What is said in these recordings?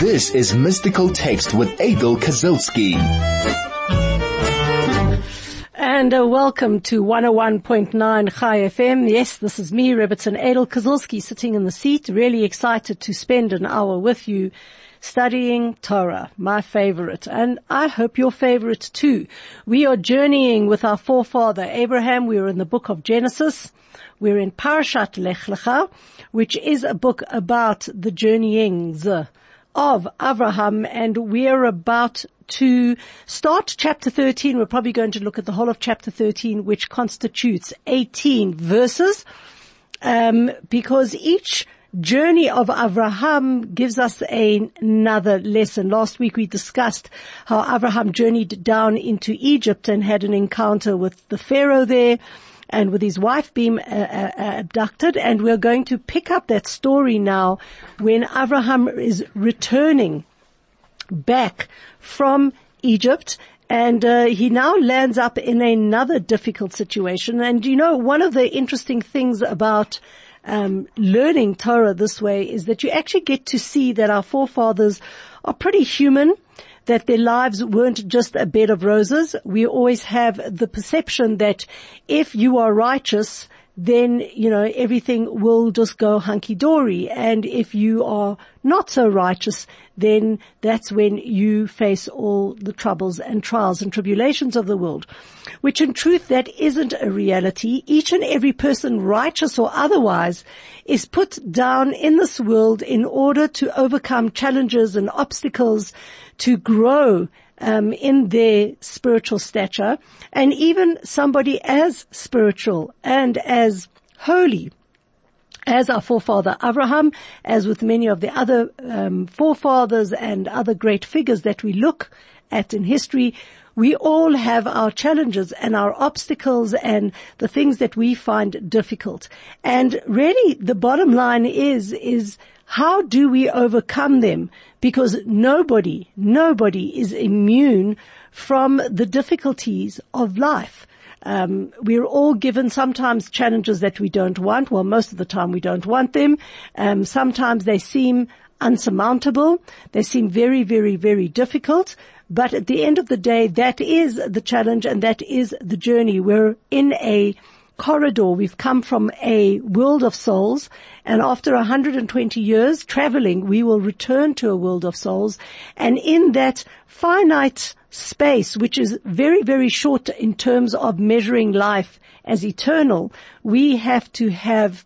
This is Mystical Text with Adel Kazilski. And uh, welcome to 101.9 Chai FM. Yes, this is me, Rebbitzin Adel Kazilski, sitting in the seat, really excited to spend an hour with you studying Torah, my favorite, and I hope your favorite too. We are journeying with our forefather Abraham. We are in the book of Genesis. We're in Parashat Lech Lecha, which is a book about the journeyings of Abraham, and we're about to start chapter 13. We're probably going to look at the whole of chapter 13, which constitutes 18 verses, um, because each journey of Abraham gives us a, another lesson. Last week we discussed how Abraham journeyed down into Egypt and had an encounter with the Pharaoh there and with his wife being uh, uh, abducted. And we're going to pick up that story now when Abraham is returning back from Egypt and uh, he now lands up in another difficult situation. And you know, one of the interesting things about um, learning Torah this way is that you actually get to see that our forefathers are pretty human that their lives weren't just a bed of roses. We always have the perception that if you are righteous, then, you know, everything will just go hunky-dory. And if you are not so righteous, then that's when you face all the troubles and trials and tribulations of the world. Which in truth, that isn't a reality. Each and every person, righteous or otherwise, is put down in this world in order to overcome challenges and obstacles to grow um, in their spiritual stature, and even somebody as spiritual and as holy as our forefather Abraham, as with many of the other um, forefathers and other great figures that we look at in history, we all have our challenges and our obstacles and the things that we find difficult. And really the bottom line is, is how do we overcome them? Because nobody, nobody is immune from the difficulties of life. Um, we're all given sometimes challenges that we don't want. Well, most of the time we don't want them. Um, sometimes they seem unsurmountable. They seem very, very, very difficult. But at the end of the day, that is the challenge and that is the journey. We're in a corridor. We've come from a world of souls and after 120 years traveling, we will return to a world of souls. And in that finite space, which is very, very short in terms of measuring life as eternal, we have to have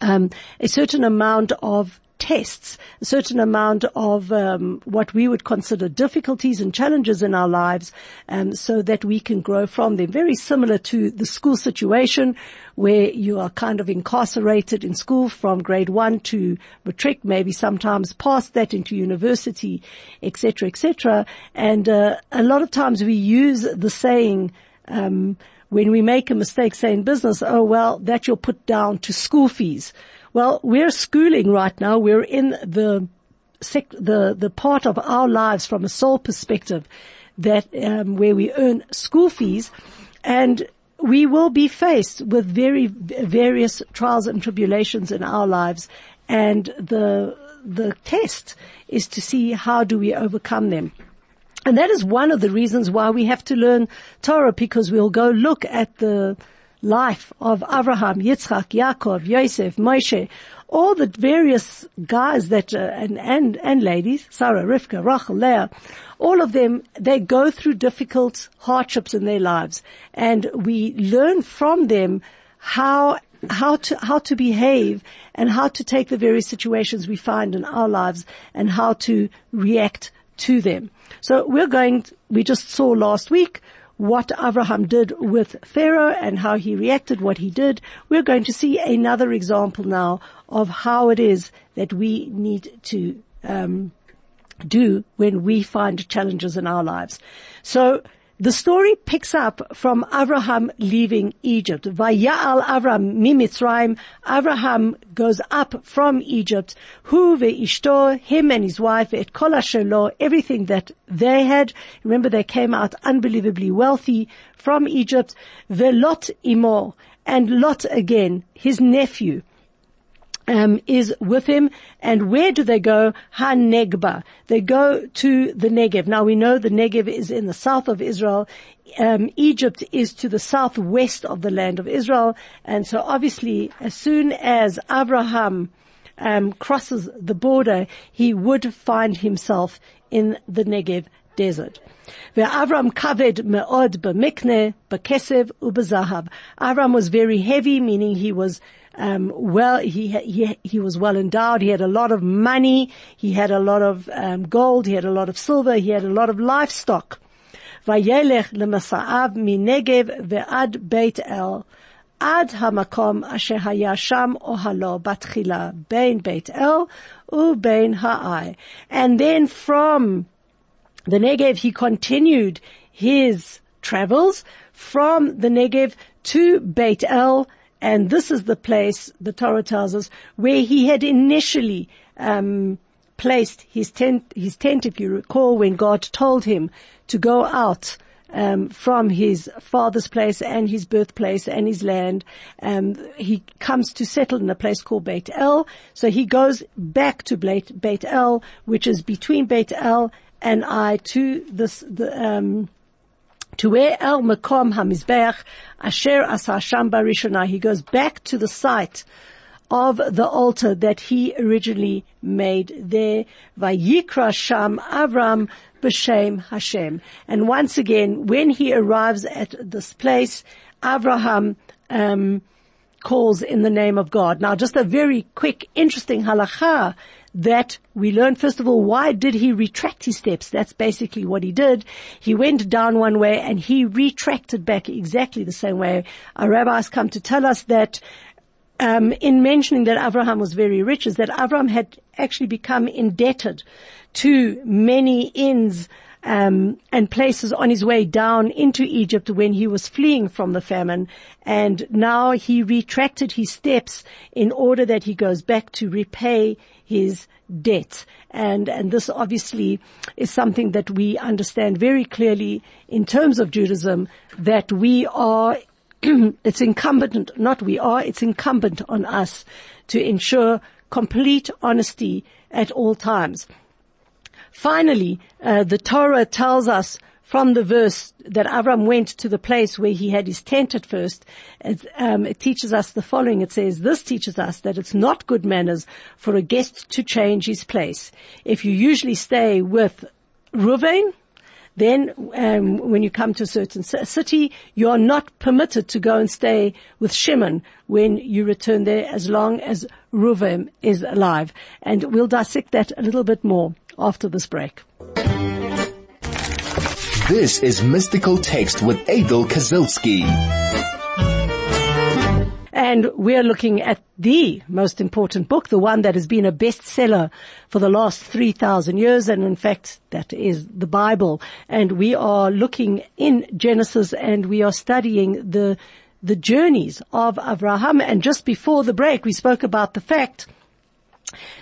um, a certain amount of tests, a certain amount of um, what we would consider difficulties and challenges in our lives, um, so that we can grow from them. Very similar to the school situation, where you are kind of incarcerated in school from grade one to matric, maybe sometimes past that into university, etc., etc. And uh, a lot of times we use the saying. Um, when we make a mistake, say in business, oh well, that you'll put down to school fees. Well, we're schooling right now. We're in the sec- the the part of our lives from a soul perspective that um, where we earn school fees, and we will be faced with very various trials and tribulations in our lives, and the the test is to see how do we overcome them. And that is one of the reasons why we have to learn Torah because we'll go look at the life of Abraham, Yitzchak, Yaakov, Yosef, Moshe, all the various guys that, uh, and, and, and ladies, Sarah, Rivka, Rachel, Leah, all of them, they go through difficult hardships in their lives and we learn from them how how to how to behave and how to take the various situations we find in our lives and how to react to them. So we're going. We just saw last week what Abraham did with Pharaoh and how he reacted, what he did. We're going to see another example now of how it is that we need to um, do when we find challenges in our lives. So the story picks up from Abraham leaving Egypt. Vayal Abraham mimitzrayim. Abraham goes up from Egypt. Hu ve'ishto, him and his wife, et kol everything that they had. Remember they came out unbelievably wealthy from Egypt. Ve'lot imo, and Lot again, his nephew. Um, is with him. And where do they go? Ha-Negba. They go to the Negev. Now we know the Negev is in the south of Israel. Um, Egypt is to the southwest of the land of Israel. And so obviously as soon as Abraham um, crosses the border, he would find himself in the Negev desert. Avram kaved me'od b'mikne, b'kesev u'b'zahav. Avram was very heavy, meaning he was um, well, he, he, he was well endowed. He had a lot of money. He had a lot of um, gold. He had a lot of silver. He had a lot of livestock. וילך למסעיו מנגב ועד בית אל, עד המקום אשר היה שם אוהלו בתחילה, בין בית אל ובין העי. And then from the Negev he continued his travels from the Negev to Beit El, and this is the place, the Torah tells us, where he had initially um, placed his tent, his tent, if you recall, when God told him to go out um, from his father's place and his birthplace and his land. Um, he comes to settle in a place called Beit El. So he goes back to Beit, Beit El, which is between Beit El and I to this, the, um, to where El Makom Hamizbeach Asher Asasham Barishona. He goes back to the site of the altar that he originally made there. Vayikra Sham Avram B'Shem Hashem. And once again, when he arrives at this place, Abraham, um, calls in the name of God. Now just a very quick, interesting halacha that we learn first of all, why did he retract his steps? That's basically what he did. He went down one way and he retracted back exactly the same way. Our rabbis come to tell us that um, in mentioning that Abraham was very rich is that Abraham had actually become indebted to many inns um, and places on his way down into Egypt when he was fleeing from the famine. And now he retracted his steps in order that he goes back to repay his debt. And, and this obviously is something that we understand very clearly in terms of Judaism that we are it's incumbent, not we are, it's incumbent on us to ensure complete honesty at all times. Finally, uh, the Torah tells us from the verse that Avram went to the place where he had his tent at first, it, um, it, teaches us the following. It says, this teaches us that it's not good manners for a guest to change his place. If you usually stay with Ruvain, then um, when you come to a certain city, you are not permitted to go and stay with Shimon when you return there as long as Reuven is alive. And we'll dissect that a little bit more after this break. This is Mystical Text with Adel Kazilski. And we're looking at the most important book, the one that has been a bestseller for the last 3,000 years. And in fact, that is the Bible. And we are looking in Genesis and we are studying the, the journeys of Abraham. And just before the break, we spoke about the fact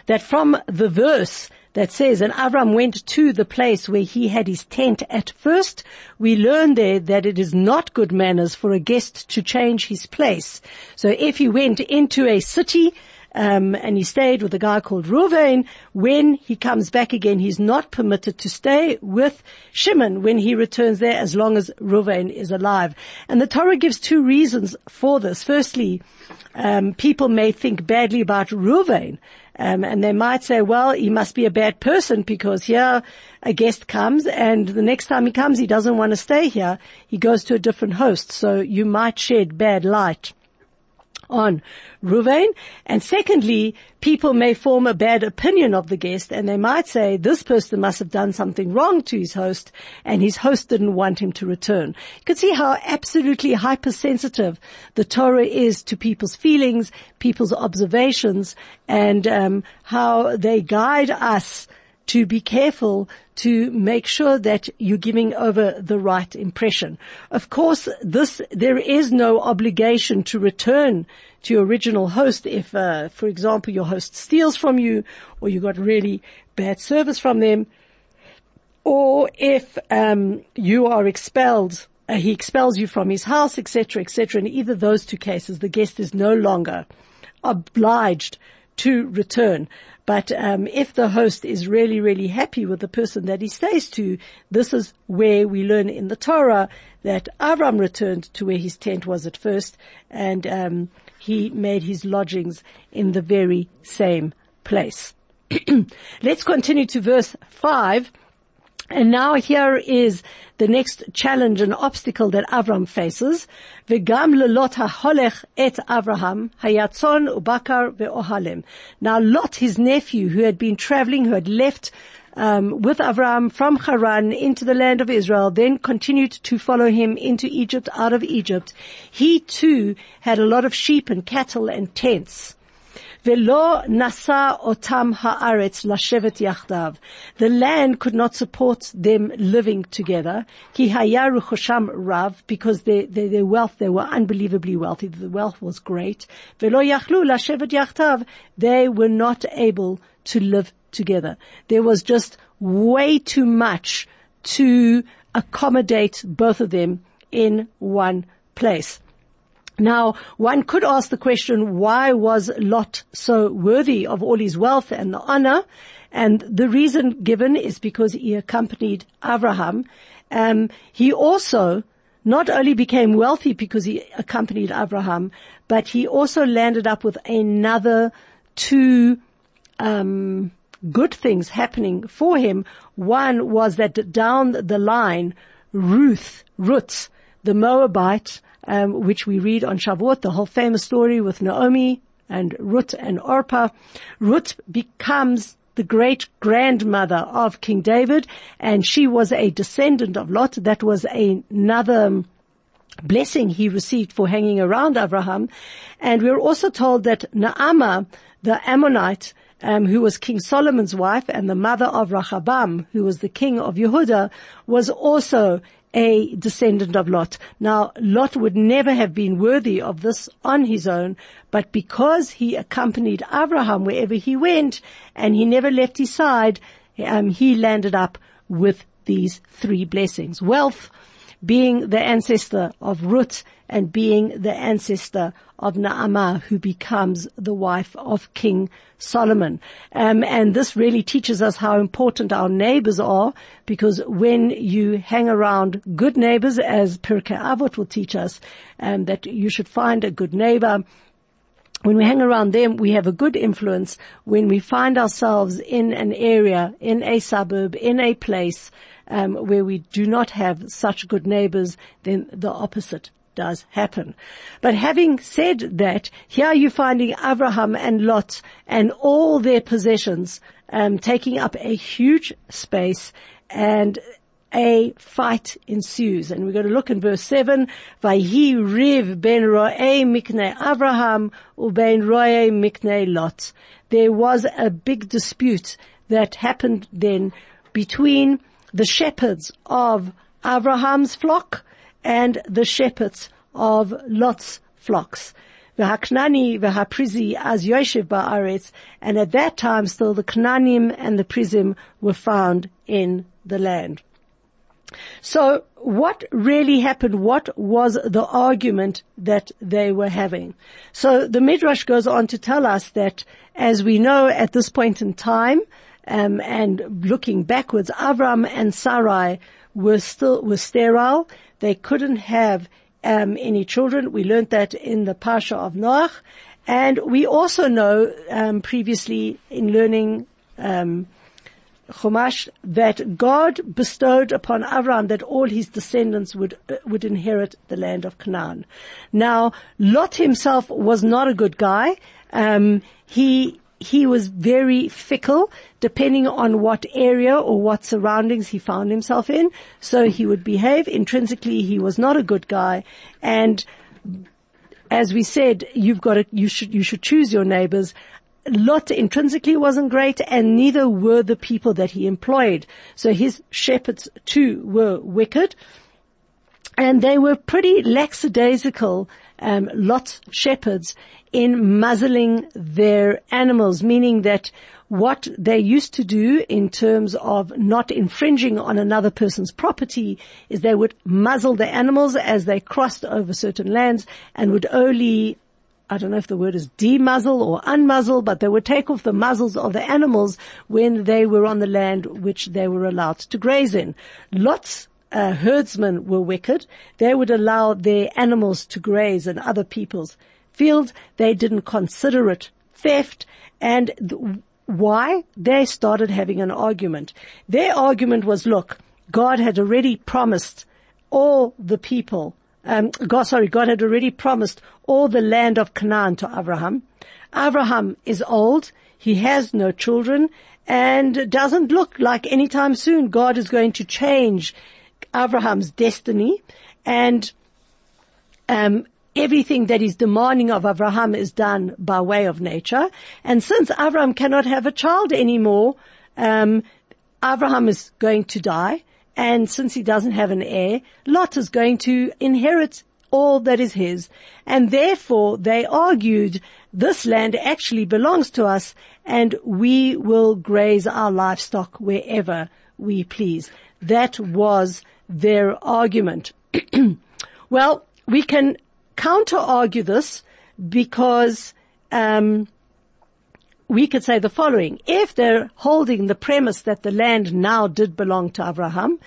that from the verse that says, and Avram went to the place where he had his tent at first. We learn there that it is not good manners for a guest to change his place. So if he went into a city, um, and he stayed with a guy called Ruvain. When he comes back again, he's not permitted to stay with Shimon when he returns there as long as Ruvain is alive. And the Torah gives two reasons for this. Firstly, um, people may think badly about Ruvain um, and they might say, well, he must be a bad person because here a guest comes and the next time he comes, he doesn't want to stay here. He goes to a different host. So you might shed bad light on Ruvain. And secondly, people may form a bad opinion of the guest and they might say this person must have done something wrong to his host and his host didn't want him to return. You can see how absolutely hypersensitive the Torah is to people's feelings, people's observations and um, how they guide us to be careful to make sure that you're giving over the right impression. Of course, this, there is no obligation to return to your original host if, uh, for example, your host steals from you or you got really bad service from them or if, um, you are expelled uh, he expels you from his house, etc., etc. In either those two cases, the guest is no longer obliged to return. But um, if the host is really, really happy with the person that he stays to, this is where we learn in the Torah that Avram returned to where his tent was at first, and um, he made his lodgings in the very same place. Let's continue to verse five. And now here is the next challenge and obstacle that Avram faces. V'gam lelot ha'holech et Avraham hayatzon ubakar. Now Lot, his nephew, who had been traveling, who had left um, with Avram from Haran into the land of Israel, then continued to follow him into Egypt, out of Egypt. He too had a lot of sheep and cattle and tents. Velo nasa otam haaretz lashevet yachdav. The land could not support them living together. Haya ruchosham rav, because their, their, their wealth, they were unbelievably wealthy. The wealth was great. Velo yachlu lashevet yachdav. They were not able to live together. There was just way too much to accommodate both of them in one place. Now, one could ask the question, why was Lot so worthy of all his wealth and the honor? And the reason given is because he accompanied Abraham. Um, he also not only became wealthy because he accompanied Abraham, but he also landed up with another two um, good things happening for him. One was that down the line, Ruth, Ruth, the Moabite, um, which we read on Shavuot, the whole famous story with Naomi and Ruth and Orpah. Ruth becomes the great grandmother of King David, and she was a descendant of Lot. That was another blessing he received for hanging around Abraham. And we're also told that Naamah, the Ammonite, um, who was King Solomon's wife and the mother of Rehoboam, who was the king of Yehuda, was also a descendant of Lot. Now, Lot would never have been worthy of this on his own, but because he accompanied Abraham wherever he went and he never left his side, um, he landed up with these three blessings. Wealth, being the ancestor of Ruth and being the ancestor of Naamah, who becomes the wife of King Solomon. Um, and this really teaches us how important our neighbors are, because when you hang around good neighbors, as Pirkei Avot will teach us, um, that you should find a good neighbor, when we hang around them, we have a good influence. When we find ourselves in an area, in a suburb, in a place um, where we do not have such good neighbors, then the opposite does happen. But having said that, here you're finding Abraham and Lot and all their possessions um, taking up a huge space and a fight ensues. And we're going to look in verse 7. Vayhi riv ben ro'e mikne Abraham uben ro'e mikne Lot. There was a big dispute that happened then between the shepherds of Abraham's flock and the shepherds of Lot's flocks. the V'haknani v'haprizi as Yoshev ba'aretz, and at that time still the Knanim and the Prizim were found in the land. So what really happened? What was the argument that they were having? So the Midrash goes on to tell us that as we know at this point in time, um, and looking backwards, Avram and Sarai were still, were sterile. They couldn't have um, any children. We learned that in the Parsha of Noach. And we also know um, previously in learning um, Chumash that God bestowed upon Avram that all his descendants would would inherit the land of Canaan. Now, Lot himself was not a good guy. Um, he he was very fickle depending on what area or what surroundings he found himself in. So he would behave intrinsically. He was not a good guy. And as we said, you've got to, you should, you should choose your neighbors. Lot intrinsically wasn't great and neither were the people that he employed. So his shepherds too were wicked and they were pretty lackadaisical, um, Lot's shepherds in muzzling their animals, meaning that what they used to do in terms of not infringing on another person's property is they would muzzle the animals as they crossed over certain lands and would only I don't know if the word is demuzzle or unmuzzle, but they would take off the muzzles of the animals when they were on the land which they were allowed to graze in. Lot's uh, herdsmen were wicked. They would allow their animals to graze in other people's fields. They didn't consider it theft. And th- why? They started having an argument. Their argument was, look, God had already promised all the people um, God, sorry, God had already promised all the land of Canaan to Abraham. Abraham is old. He has no children and doesn't look like anytime soon God is going to change Abraham's destiny and, um, everything that is demanding of Abraham is done by way of nature. And since Abraham cannot have a child anymore, um, Abraham is going to die. And since he doesn't have an heir, Lot is going to inherit all that is his. And therefore they argued this land actually belongs to us and we will graze our livestock wherever we please. That was their argument. well, we can counter argue this because, um, we could say the following. If they're holding the premise that the land now did belong to Abraham,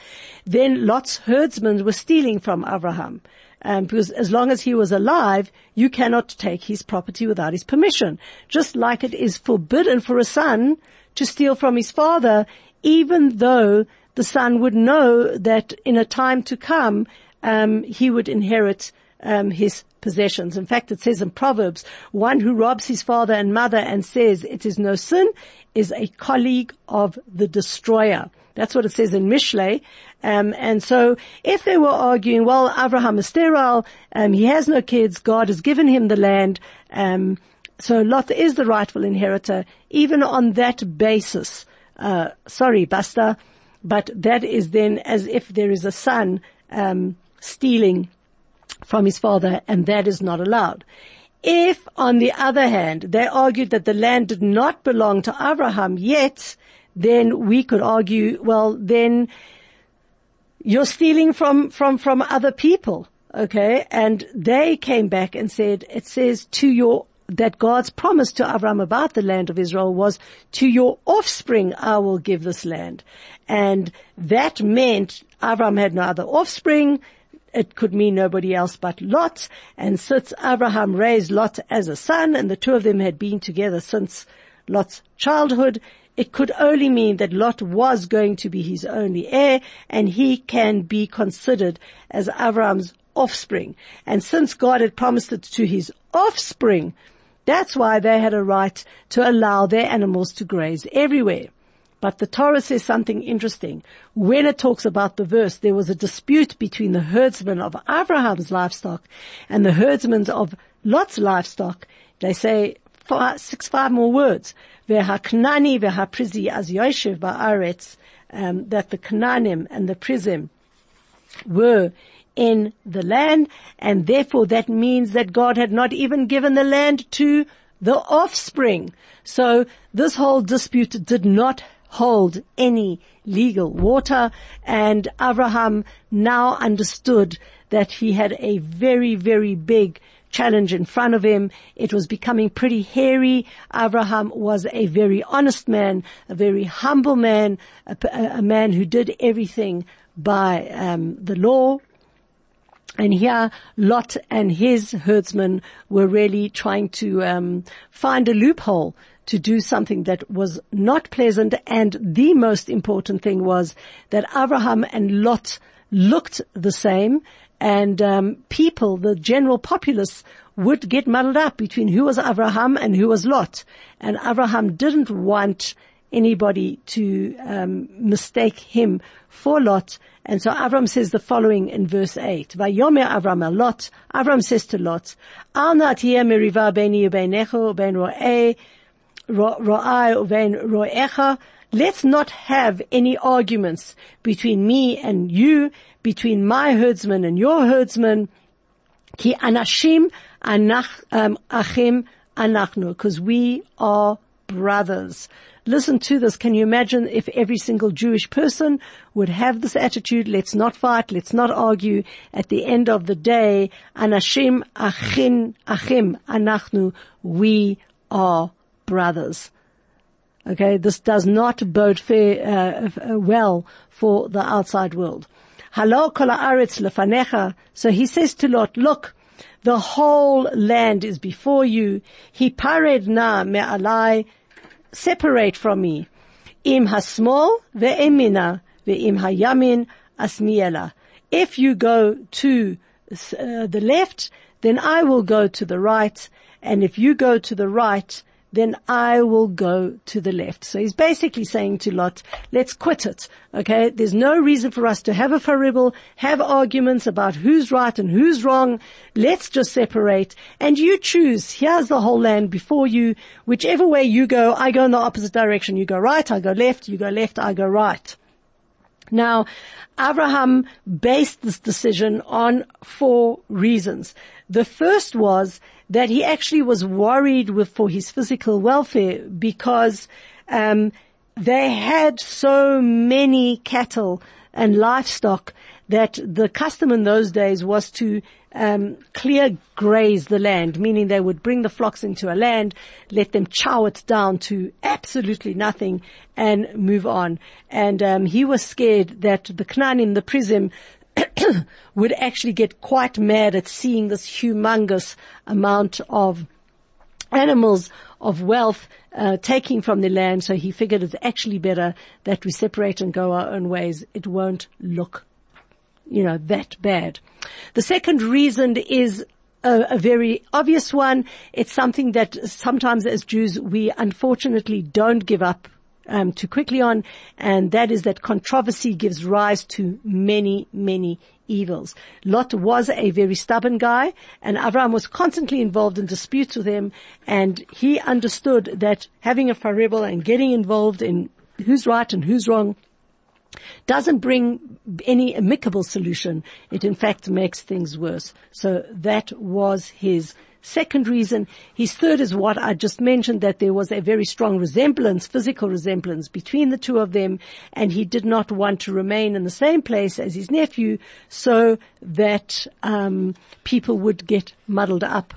then Lot's herdsmen were stealing from Abraham. Um, because as long as he was alive, you cannot take his property without his permission. Just like it is forbidden for a son to steal from his father, even though the son would know that in a time to come, um, he would inherit um, his possessions. In fact, it says in Proverbs, one who robs his father and mother and says it is no sin is a colleague of the destroyer. That's what it says in Mishlei. Um, and so if they were arguing, well, Abraham is sterile, um, he has no kids, God has given him the land, um, so Lot is the rightful inheritor, even on that basis. Uh, sorry, Basta, but that is then as if there is a son um, stealing from his father and that is not allowed. If, on the other hand, they argued that the land did not belong to Abraham yet, then we could argue, well, then you're stealing from, from, from other people. Okay. And they came back and said, it says to your, that God's promise to Abraham about the land of Israel was to your offspring I will give this land. And that meant Abraham had no other offspring it could mean nobody else but Lot. And since Abraham raised Lot as a son and the two of them had been together since Lot's childhood, it could only mean that Lot was going to be his only heir and he can be considered as Abraham's offspring. And since God had promised it to his offspring, that's why they had a right to allow their animals to graze everywhere. But the Torah says something interesting. When it talks about the verse, there was a dispute between the herdsmen of Abraham's livestock and the herdsmen of Lot's livestock. They say five, six, five more words. Ve'haknani ve'haprizi az yoshev ba'aretz, um, that the Canaanim and the Prizim were in the land, and therefore that means that God had not even given the land to the offspring. So this whole dispute did not hold any legal water and Abraham now understood that he had a very, very big challenge in front of him. It was becoming pretty hairy. Abraham was a very honest man, a very humble man, a, a man who did everything by um, the law. And here, Lot and his herdsmen were really trying to um, find a loophole to do something that was not pleasant. And the most important thing was that Abraham and Lot looked the same and um, people, the general populace, would get muddled up between who was Abraham and who was Lot. And Abraham didn't want anybody to um, mistake him for Lot. And so Avram says the following in verse 8. Vayomer Avram Lot. Avram says to Lot, Al meriva ubeinecho ben ro'eh Let's not have any arguments between me and you, between my herdsman and your herdsman. Ki anashim anach, um, achim anachnu, because we are brothers. Listen to this. Can you imagine if every single Jewish person would have this attitude? Let's not fight. Let's not argue. At the end of the day, anashim achin achim anachnu. We are brothers. Okay, this does not bode fair, uh, well for the outside world. Halo kol haaretz lefanecha. So he says to Lot, look, the whole land is before you. He pared na me'alai. Separate from me. Im hasmol ve'emina ve'im hayamin asmiela. If you go to uh, the left, then I will go to the right. And if you go to the right, then I will go to the left. So he's basically saying to Lot, let's quit it. Okay. There's no reason for us to have a faribble, have arguments about who's right and who's wrong. Let's just separate and you choose. Here's the whole land before you. Whichever way you go, I go in the opposite direction. You go right, I go left, you go left, I go right. Now, Abraham based this decision on four reasons. The first was that he actually was worried with for his physical welfare because um, they had so many cattle and livestock that the custom in those days was to um, clear graze the land, meaning they would bring the flocks into a land, let them chow it down to absolutely nothing, and move on. And um, he was scared that the Knanim, the Prizim, would actually get quite mad at seeing this humongous amount of animals of wealth uh, taking from the land. So he figured it's actually better that we separate and go our own ways. It won't look, you know, that bad. The second reason is a, a, very obvious one. It's something that sometimes as Jews we unfortunately don't give up um, too quickly on, and that is that controversy gives rise to many, many evils. Lot was a very stubborn guy, and Avram was constantly involved in disputes with him, and he understood that having a faribel and getting involved in who's right and who's wrong doesn't bring any amicable solution. It in fact makes things worse. So that was his Second reason, his third is what I just mentioned, that there was a very strong resemblance, physical resemblance between the two of them, and he did not want to remain in the same place as his nephew so that um, people would get muddled up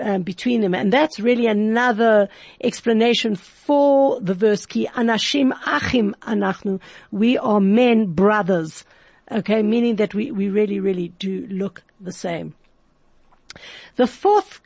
um, between them. And that's really another explanation for the verse, ki anashim achim anachnu. We are men brothers. Okay, meaning that we, we really, really do look the same. The fourth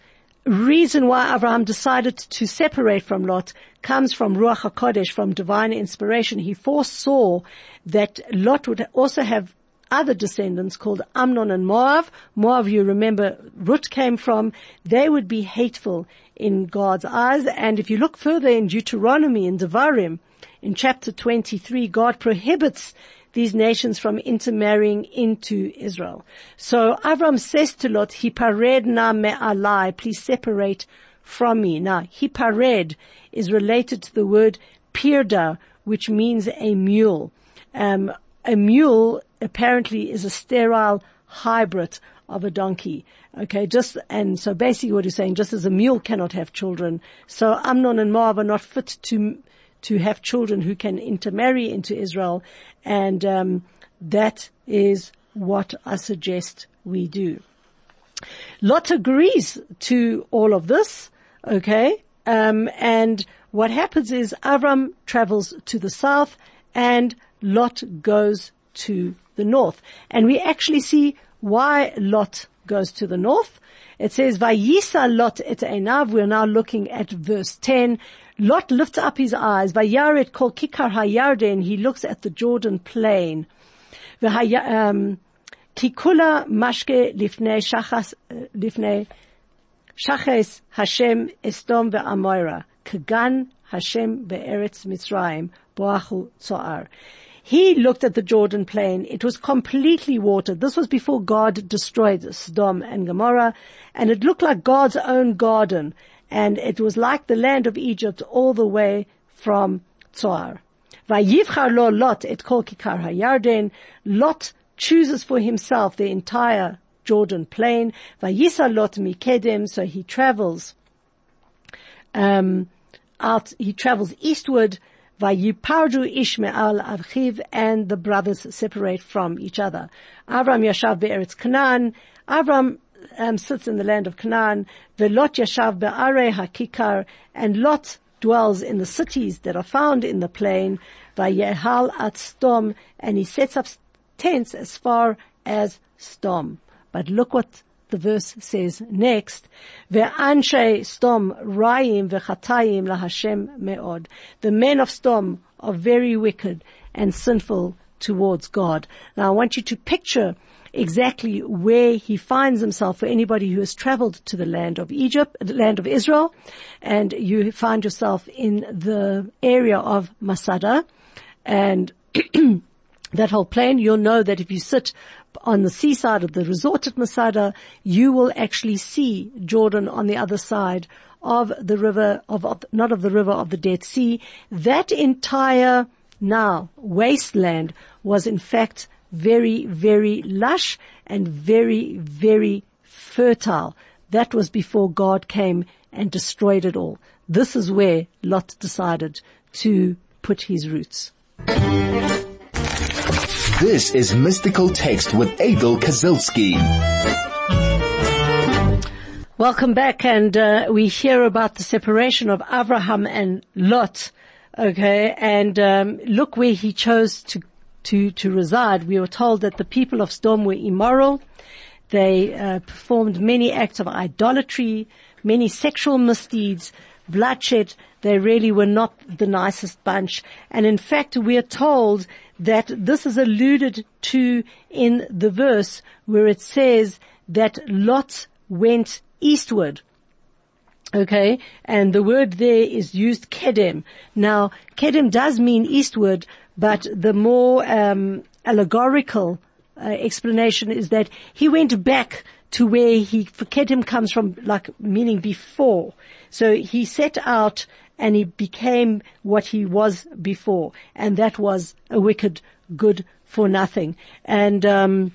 reason why Abraham decided to separate from Lot comes from Ruach HaKodesh, from divine inspiration. He foresaw that Lot would also have other descendants called Ammon and Moab. Moab, you remember, Ruth came from. They would be hateful in God's eyes. And if you look further in Deuteronomy, in Devarim, in chapter 23, God prohibits these nations from intermarrying into Israel. So Avram says to Lot, Hipared na me'alai, please separate from me. Now, hipared is related to the word pirda, which means a mule. Um, a mule apparently is a sterile hybrid of a donkey. Okay, just, and so basically what he's saying, just as a mule cannot have children, so Ammon and Moab are not fit to to have children who can intermarry into Israel, and um, that is what I suggest we do. Lot agrees to all of this, okay, um, and what happens is Avram travels to the south, and Lot goes to the north, and we actually see why Lot goes to the north. It says, Vayisa Lot et einav. We're now looking at verse 10. Lot lifts up his eyes. Vayaret kol kikar hayarden. He looks at the Jordan plain. Um, mashke shachas, lifnei shaches Hashem estom ve'amoira. Kagan Hashem be'eretz Mitzrayim boachu. He looked at the Jordan plain. It was completely watered. This was before God destroyed Sodom and Gomorrah, and it looked like God's own garden and it was like the land of Egypt all the way from Tzoar. Vayivchar lo Lot et kol kikar hayarden. Lot chooses for himself the entire Jordan plain. Vayisa Lot mikedem, so he travels um, out, he travels eastward, Vayipardu Ishmael Archiv, and the brothers separate from each other. Avram Yashav Be'eretz Canaan, Avram um, sits in the land of Canaan, Velot Yashav Be'are HaKikar, and Lot dwells in the cities that are found in the plain, Vayehal at Stom, and he sets up tents as far as Stom. But look what the verse says next, Ve'anshe Stom Rayim ve'chatayim laHashem me'od. The men of Stom are very wicked and sinful towards God. Now I want you to picture exactly where he finds himself for anybody who has traveled to the land of Egypt, the land of Israel, and you find yourself in the area of Masada and that whole plain, you'll know that if you sit on the seaside of the resort at Masada, you will actually see Jordan on the other side of the river of, of, not of the river of the Dead Sea. That entire now wasteland was in fact very, very lush and very, very fertile. That was before God came and destroyed it all. This is where Lot decided to put his roots. This is Mystical Text with Adel Kazilski. Welcome back and uh, we hear about the separation of Abraham and Lot. Okay, and um, look where he chose to to to reside. We were told that the people of Sodom were immoral. They uh, performed many acts of idolatry, many sexual misdeeds, bloodshed. They really were not the nicest bunch. And in fact, we are told that this is alluded to in the verse where it says that Lot went eastward. Okay, and the word there is used kedem. Now, kedem does mean eastward, but the more um, allegorical uh, explanation is that he went back to where he kedem comes from, like meaning before. So he set out and he became what he was before, and that was a wicked, good for nothing. And um,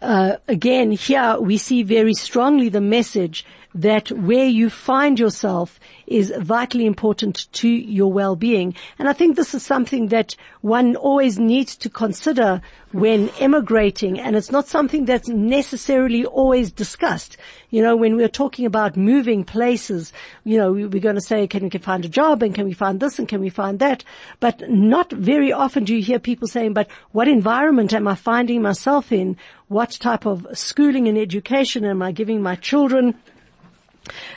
uh, again, here we see very strongly the message that where you find yourself is vitally important to your well-being. And I think this is something that one always needs to consider when emigrating and it's not something that's necessarily always discussed. You know, when we're talking about moving places, you know, we're going to say, can we find a job and can we find this and can we find that? But not very often do you hear people saying, but what environment am I finding myself in? What type of schooling and education am I giving my children?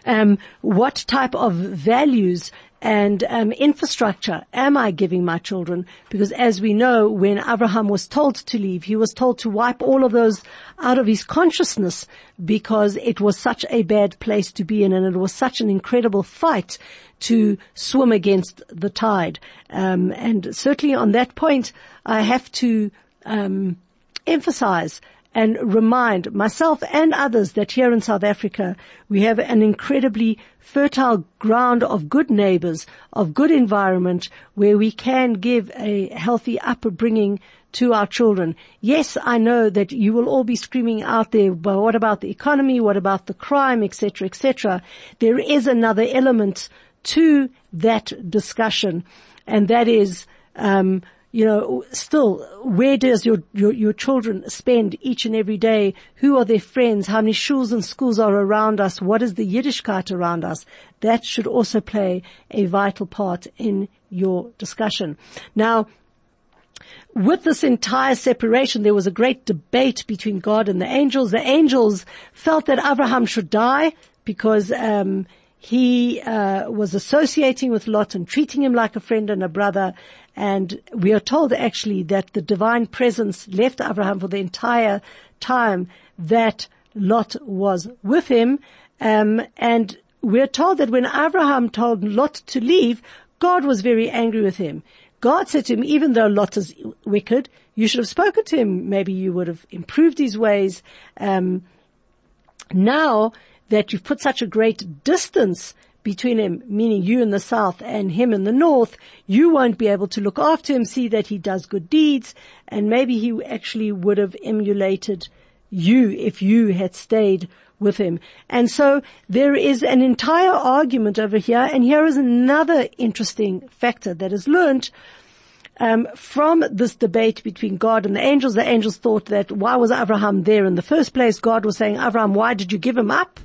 Um, what type of values and um, infrastructure am I giving my children? Because as we know, when Abraham was told to leave, he was told to wipe all of those out of his consciousness because it was such a bad place to be in, and it was such an incredible fight to swim against the tide. Um, and certainly on that point, I have to um, emphasize and remind myself and others that here in South Africa we have an incredibly fertile ground of good neighbors, of good environment where we can give a healthy upbringing to our children. Yes, I know that you will all be screaming out there, but what about the economy? What about the crime, etc., etc.? There is another element to that discussion, and that is um, you know, still, where does your, your, your, children spend each and every day? Who are their friends? How many schools and schools are around us? What is the Yiddishkeit around us? That should also play a vital part in your discussion. Now, with this entire separation, there was a great debate between God and the angels. The angels felt that Abraham should die because um, he uh, was associating with Lot and treating him like a friend and a brother. And we are told actually that the divine presence left Abraham for the entire time that Lot was with him. Um, and we're told that when Abraham told Lot to leave, God was very angry with him. God said to him, even though Lot is wicked, you should have spoken to him. Maybe you would have improved his ways. Um, now that you've put such a great distance between him, meaning you in the south and him in the north, you won't be able to look after him, see that he does good deeds, and maybe he actually would have emulated you if you had stayed with him. And so there is an entire argument over here, and here is another interesting factor that is learned um, from this debate between God and the angels. The angels thought that why was Abraham there in the first place? God was saying, Abraham, why did you give him up?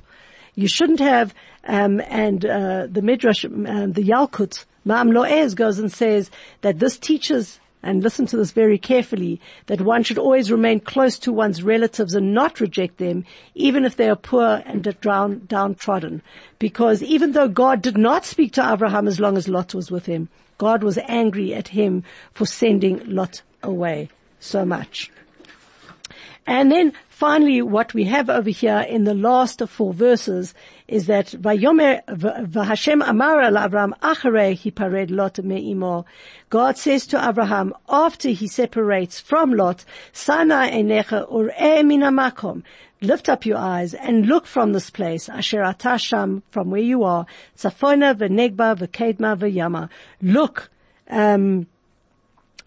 You shouldn't have. Um, and uh, the Midrash, um, the Yalkut, Me'am Lo'ez goes and says that this teaches and listen to this very carefully, that one should always remain close to one's relatives and not reject them, even if they are poor and down, downtrodden. Because even though God did not speak to Abraham as long as Lot was with him, God was angry at him for sending Lot away so much. And then finally, what we have over here in the last four verses is that v'Hashem Amar al acharei hipared Lot me'imo. God says to Abraham after he separates from Lot, Sana enecha ur'e min makom. Lift up your eyes and look from this place, Asher Atasham, from where you are, Tzafona v'Negba v'Kedma v'Yama. Look, um,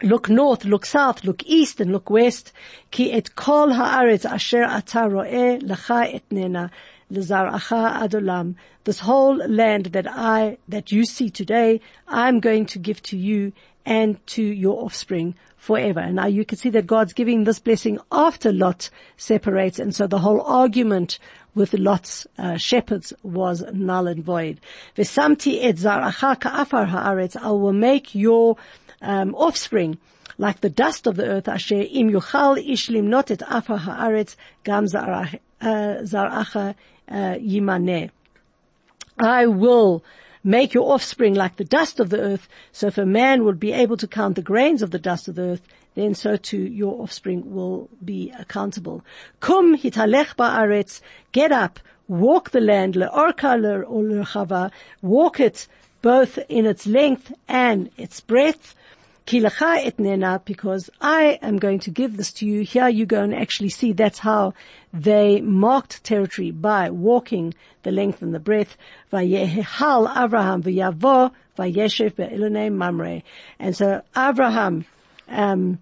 Look north, look south, look east, and look west. Ki et kol haaretz asher ro'eh lecha etnena lezaracha adolam. This whole land that I, that you see today, I'm going to give to you and to your offspring forever. And now you can see that God's giving this blessing after Lot separates. And so the whole argument with Lot's uh, shepherds was null and void. Vesamti et zaracha ka'afar haaretz. I will make your um, offspring, like the dust of the earth, asher im yuchal ishlim not et afa haaretz gam zaracha uh, uh, yimaneh. I will make your offspring like the dust of the earth. So if a man would be able to count the grains of the dust of the earth, then so too your offspring will be accountable. Kum hitalech ba'aretz, get up, walk the land, le'orka le'chava, walk it both in its length and its breadth, Because I am going to give this to you. Here you go and actually see that's how they marked territory by walking the length and the breadth. Vayehal mamre. And so Abraham, um,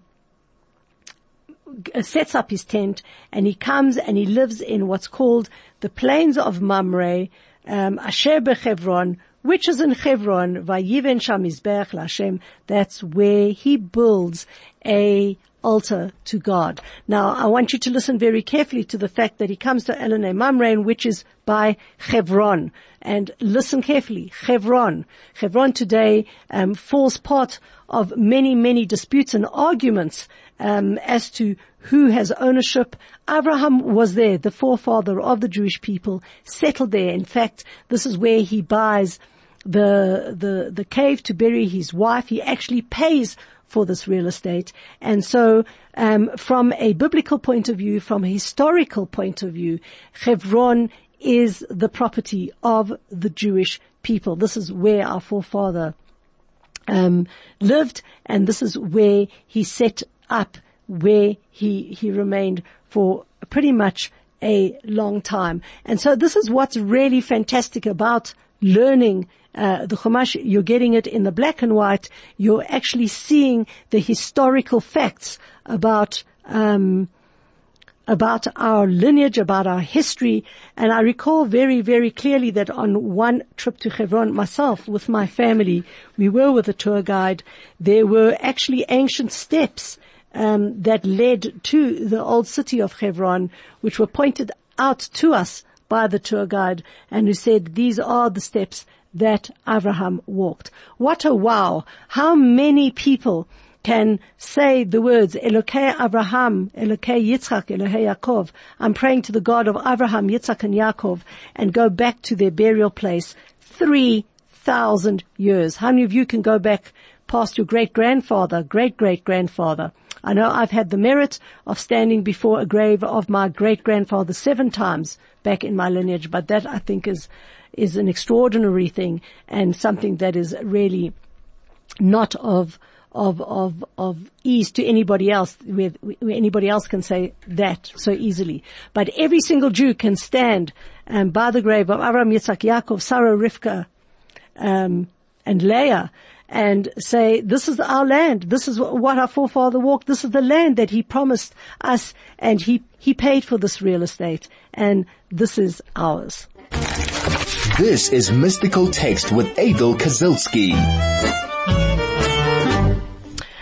sets up his tent and he comes and he lives in what's called the plains of Mamre, um, Asher bechevron, which is in Hebron, Vayiven Sham Mizbeach Lashem, that's where he builds a altar to God. Now, I want you to listen very carefully to the fact that he comes to Elene Mamre, which is by Hebron. And listen carefully, Hebron. Hebron today um, falls part of many, many disputes and arguments um, as to who has ownership. Abraham was there, the forefather of the Jewish people, settled there. In fact, this is where he buys the the the cave to bury his wife. He actually pays for this real estate. And so, um, from a biblical point of view, from a historical point of view, Hebron is the property of the Jewish people. This is where our forefather um, lived, and this is where he set up, where he he remained for pretty much a long time. And so this is what's really fantastic about learning uh, the Chumash, you're getting it in the black and white. You're actually seeing the historical facts about um, about our lineage, about our history. And I recall very, very clearly that on one trip to Hebron, myself with my family, we were with a tour guide. There were actually ancient steps um, that led to the old city of Hebron, which were pointed out to us by the tour guide, and who said these are the steps that Abraham walked. What a wow! How many people can say the words Elokei Abraham, Elokei Yitzchak, Elokei Yaakov. I'm praying to the God of Abraham, Yitzchak, and Yaakov, and go back to their burial place three thousand years. How many of you can go back past your great grandfather, great great grandfather? I know I've had the merit of standing before a grave of my great grandfather seven times back in my lineage, but that I think is is an extraordinary thing and something that is really not of of of of ease to anybody else where, where, anybody else can say that so easily. But every single Jew can stand um, by the grave of Abraham, Yitzhak, Yaakov, Sarah, Rivka, um, and Leah and say, this is our land. This is what our forefather walked. This is the land that he promised us and he, he paid for this real estate and this is ours. This is Mystical Text with Adel Kazilski.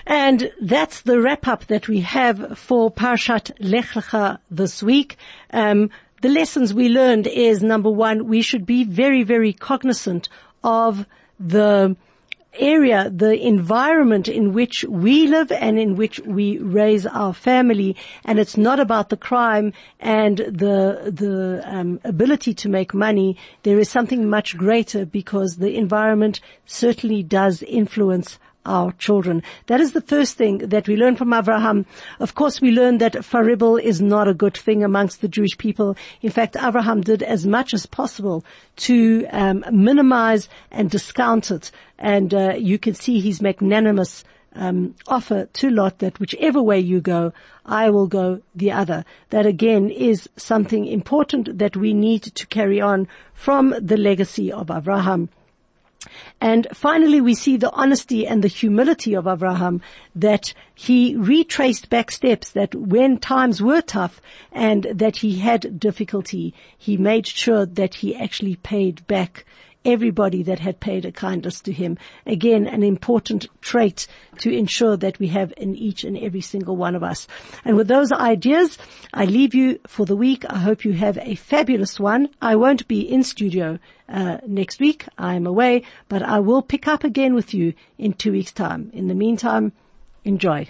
And that's the wrap up that we have for Parshat Lech Lecha this week. Um, the lessons we learned is number one, we should be very, very cognizant of the area, the environment in which we live and in which we raise our family. And it's not about the crime and the the um, ability to make money. There is something much greater because the environment certainly does influence our children. That is the first thing that we learn from Abraham. Of course, we learn that faribel is not a good thing amongst the Jewish people. In fact, Abraham did as much as possible to um, minimize and discount it. And uh, you can see his magnanimous um, offer to Lot that whichever way you go, I will go the other. That again is something important that we need to carry on from the legacy of Abraham. And finally, we see the honesty and the humility of Abraham that he retraced back steps that when times were tough and that he had difficulty, he made sure that he actually paid back everybody that had paid a kindness to him. Again, an important trait to ensure that we have in each and every single one of us. And with those ideas, I leave you for the week. I hope you have a fabulous one. I won't be in studio uh, next week. I'm away, but I will pick up again with you in two weeks time. In the meantime, enjoy.